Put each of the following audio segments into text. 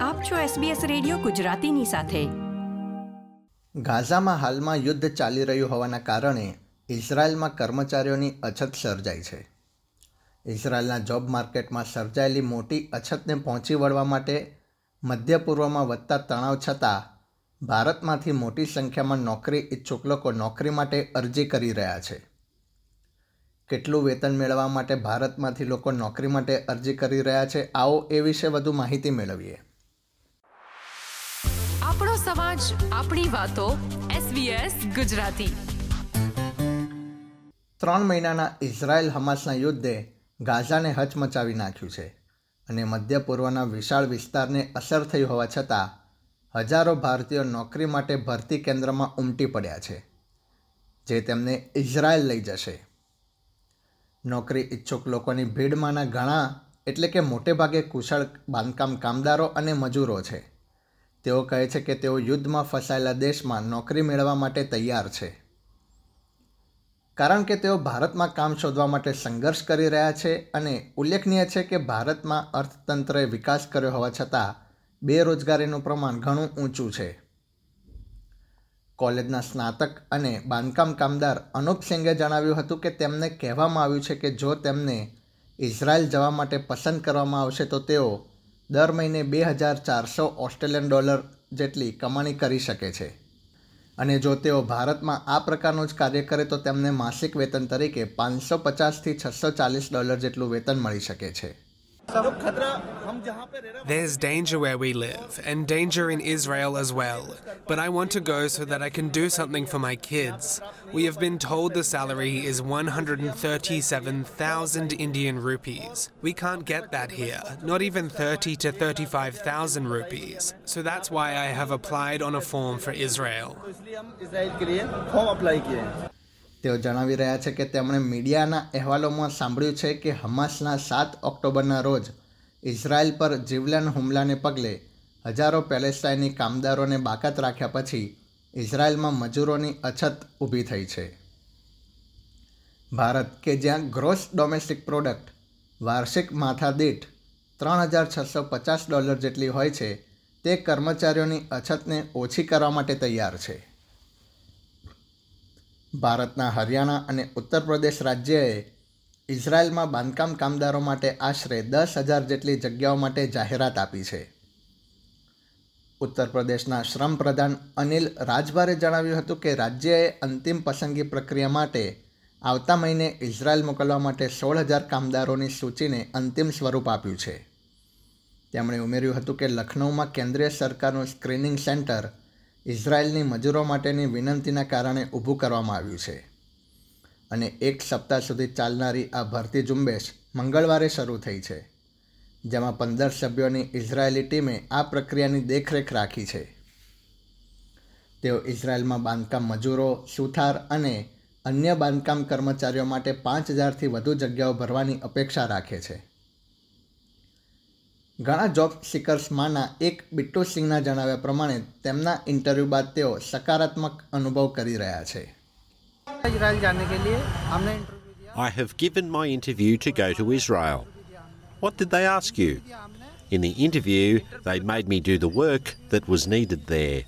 આપ છો SBS radio ગુજરાતીની સાથે. ગાઝામાં હાલમાં યુદ્ધ ચાલી રહ્યું હોવાના કારણે ઇઝરાયલમાં કર્મચારીઓની અછત સર્જાઈ છે. ઇઝરાયલના જોબ માર્કેટમાં સર્જાયેલી મોટી અછતને પહોંચી વળવા માટે મધ્ય પૂર્વમાં વધતા તણાવ છતાં ભારતમાંથી મોટી સંખ્યામાં નોકરી ઈચ્છુક લોકો નોકરી માટે અરજી કરી રહ્યા છે. કેટલું વેતન મેળવવા માટે ભારતમાંથી લોકો નોકરી માટે અરજી કરી રહ્યા છે, આવો એ વિશે વધુ માહિતી મેળવીએ. સમાજ આપણી વાતો SBS ગુજરાતી. ત્રણ મહિનાના ઇઝરાયલ હમાસના યુદ્ધે ગાઝાને હચમચાવી નાખ્યું છે અને મધ્ય પૂર્વના વિશાળ વિસ્તારને અસર થઈ હોવા છતાં હજારો ભારતીયો નોકરી માટે ભરતી કેન્દ્રમાં ઉમટી પડ્યા છે, જે તેમને ઇઝરાયલ લઈ જશે. નોકરી ઈચ્છુક લોકોની ભીડમાંના ઘણા એટલે કે મોટે ભાગે કુશળ બાંધકામ કામદારો અને મજૂરો છે. તેઓ કહે છે કે તેઓ યુદ્ધમાં ફસાયેલા દેશમાં નોકરી મેળવવા માટે તૈયાર છે. કારણ કે તેઓ ભારતમાં કામ શોધવા માટે સંઘર્ષ કરી રહ્યા છે અને ઉલ્લેખનીય છે કે ભારતમાં અર્થતંત્રએ વિકાસ કર્યો હોવા છતાં બેરોજગારીનું પ્રમાણ ઘણું ઊંચું છે. કોલેજના સ્નાતક અને બાંધકામ કામદાર અનુપ સિંઘે જણાવ્યું હતું કે તેમને કહેવામાં આવ્યું છે કે જો તેમને ઇઝરાયલ જવા માટે પસંદ કરવામાં આવશે તો તેઓ દર મહિને બે હજાર ચારસો ઓસ્ટ્રેલિયન ડોલર જેટલી કમાણી કરી શકે છે. અને જો તેઓ ભારતમાં આ પ્રકારનું જ કાર્ય કરે તો તેમને માસિક વેતન તરીકે પાંચસો પચાસથી છસો ચાલીસ ડોલર જેટલું વેતન મળી શકે છે. There's danger where we live, and danger in Israel as well. But I want to go so that I can do something for my kids. We have been told the salary is 137,000 Indian rupees. We can't get that here, not even 30 to 35,000 rupees. So that's why I have applied on a form for Israel. તેઓ જણાવી રહ્યા છે કે તેમણે મીડિયાના અહેવાલોમાં સાંભળ્યું છે કે હમાસના સાત ઓક્ટોબરના રોજ ઇઝરાયલ પર જીવલેણ હુમલાને પગલે હજારો પેલેસ્ટાઈની કામદારોને બાકાત રાખ્યા પછી ઇઝરાયલમાં મજૂરોની અછત ઊભી થઈ છે. ભારત કે જ્યાં ગ્રોસ ડોમેસ્ટિક પ્રોડક્ટ વાર્ષિક માથાદીઠ ત્રણ હજાર છસો પચાસ ડોલર જેટલી હોય છે, તે કર્મચારીઓની અછતને ઓછી કરવા માટે તૈયાર છે. ભારતના હરિયાણા અને ઉત્તર પ્રદેશ રાજ્યએ ઇઝરાયલમાં બાંધકામ કામદારો માટે આશરે દસ હજાર જેટલી જગ્યાઓ માટે જાહેરાત આપી છે. ઉત્તર પ્રદેશના શ્રમ પ્રધાન અનિલ રાજભારે જણાવ્યું હતું કે રાજ્યએ અંતિમ પસંદગી પ્રક્રિયા માટે આવતા મહિને ઇઝરાયલ મોકલવા માટે સોળ હજાર કામદારોની સૂચિને અંતિમ સ્વરૂપ આપ્યું છે. તેમણે ઉમેર્યું હતું કે લખનૌમાં કેન્દ્રીય સરકારનું સ્ક્રીનિંગ સેન્ટર ઇઝરાયલની મજૂરો માટેની વિનંતીના કારણે ઊભું કરવામાં આવ્યું છે. અને એક સપ્તાહ સુધી ચાલનારી આ ભરતી ઝુંબેશ મંગળવારે શરૂ થઈ છે, જેમાં પંદર સભ્યોની ઇઝરાયેલી ટીમે આ પ્રક્રિયાની દેખરેખ રાખી છે. તેઓ ઇઝરાયલમાં બાંધકામ મજૂરો, સુથાર અને અન્ય બાંધકામ કર્મચારીઓ માટે પાંચ હજારથી વધુ જગ્યાઓ ભરવાની અપેક્ષા રાખે છે. ઘણા જોબ સિકર્સમાંના એક બિટ્ટુ સિંહના જણાવ્યા પ્રમાણે તેમના ઇન્ટરવ્યૂ બાદ તેઓ સકારાત્મક અનુભવ કરી રહ્યા છે I have given my interview to go to Israel. What did they ask you? In the interview, they made me do the work that was needed there.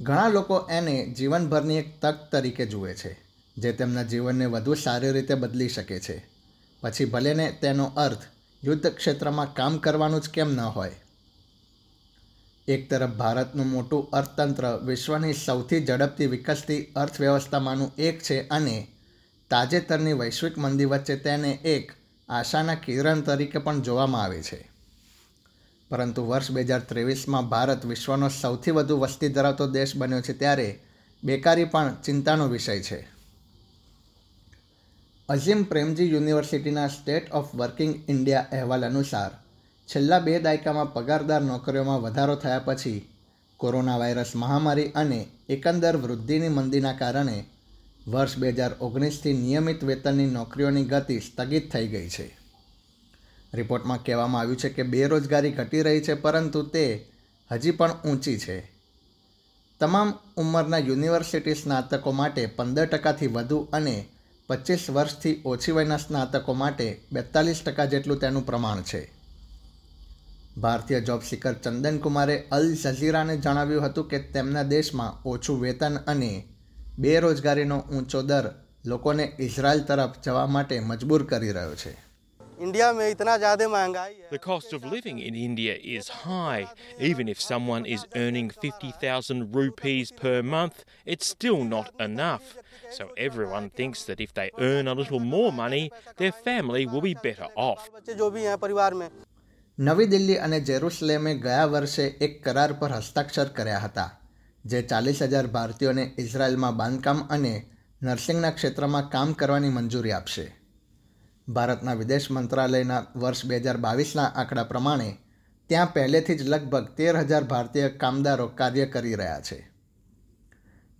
ઘણા લોકો એને જીવનભરની એક તક તરીકે જુએ છે જે તેમના જીવનને વધુ સારી રીતે બદલી શકે છે પછી ભલેને તેનો અર્થ યુદ્ધ ક્ષેત્રમાં કામ કરવાનું જ કેમ ન હોય. એક તરફ ભારતનું મોટું અર્થતંત્ર વિશ્વની સૌથી ઝડપથી વિકસતી અર્થવ્યવસ્થામાંનું એક છે અને તાજેતરની વૈશ્વિક મંદી વચ્ચે તેને એક આશાના કિરણ તરીકે પણ જોવામાં આવે છે. પરંતુ વર્ષ બે હજાર ત્રેવીસમાં ભારત વિશ્વનો સૌથી વધુ વસ્તી ધરાવતો દેશ બન્યો છે ત્યારે બેકારી પણ ચિંતાનો વિષય છે. અઝીમ પ્રેમજી યુનિવર્સિટીના સ્ટેટ ઓફ વર્કિંગ ઇન્ડિયા અહેવાલ અનુસાર, છેલ્લા બે દાયકામાં પગારદાર નોકરીઓમાં વધારો થયા પછી કોરોના વાયરસ મહામારી અને એકંદર વૃદ્ધિની મંદીના કારણે વર્ષ બે હજાર ઓગણીસથી નિયમિત વેતનની નોકરીઓની ગતિ સ્થગિત થઈ ગઈ છે. રિપોર્ટમાં કહેવામાં આવ્યું છે કે બેરોજગારી ઘટી રહી છે, પરંતુ તે હજી પણ ઊંચી છે. તમામ ઉંમરના યુનિવર્સિટી સ્નાતકો માટે પંદર ટકાથી વધુ અને પચીસ વર્ષથી ઓછી વયના સ્નાતકો માટે બેતાલીસ ટકા જેટલું તેનું પ્રમાણ છે. ભારતીય જોબ સિકર ચંદનકુમારે અલ જઝીરાને જણાવ્યું હતું કે તેમના દેશમાં ઓછું વેતન અને બેરોજગારીનો ઊંચો દર લોકોને ઇઝરાયલ તરફ જવા માટે મજબૂર કરી રહ્યો છે. The cost of living in India is high. Even if someone is earning 50,000 rupees per month, it's still not enough. So everyone thinks that if they earn a little more money, their family will be better off. નવી દિલ્હી અને જેરુસલેમે ગયા વર્ષે એક કરાર પર હસ્તાક્ષર કર્યા હતા જે ચાલીસ હજાર ભારતીયોને ઇઝરાયલમાં બાંધકામ અને નર્સિંગના ક્ષેત્રમાં કામ કરવાની મંજૂરી આપશે ભારતના વિદેશ મંત્રાલયના વર્ષ બે હજાર બાવીસના આંકડા પ્રમાણે ત્યાં પહેલેથી જ લગભગ તેર હજાર ભારતીય કામદારો કાર્ય કરી રહ્યા છે.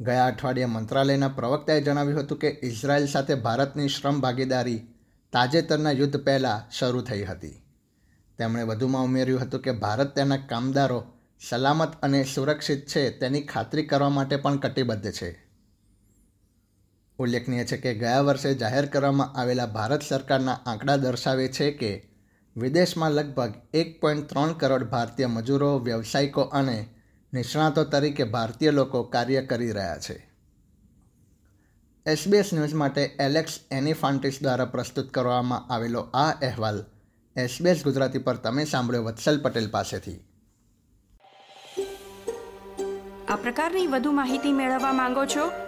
ગયા અઠવાડિયે મંત્રાલયના પ્રવક્તાએ જણાવ્યું હતું કે ઇઝરાયલ સાથે ભારતની શ્રમ ભાગીદારી તાજેતરના યુદ્ધ પહેલાં શરૂ થઈ હતી. તેમણે વધુમાં ઉમેર્યું હતું કે ભારત તેના કામદારો સલામત અને સુરક્ષિત છે તેની ખાતરી કરવા માટે પણ કટિબદ્ધ છે. ઉલ્લેખનીય છે કે ગયા વર્ષે જાહેર કરવામાં આવેલા ભારત સરકારના આંકડા દર્શાવે છે કે વિદેશમાં લગભગ એક પોઈન્ટ ત્રણ કરોડ ભારતીય મજૂરો, વ્યવસાયિકો અને નિષ્ણાતો તરીકે ભારતીય લોકો કાર્ય કરી રહ્યા છે. એસબીએસ ન્યૂઝ માટે એલેક્સ એનિફાન્ટિસ દ્વારા પ્રસ્તુત કરવામાં આવેલો આ અહેવાલ એસબીએસ ગુજરાતી પર તમે સાંભળ્યો વત્સલ પટેલ પાસેથી. આ પ્રકારની વધુ માહિતી મેળવવા માંગો છો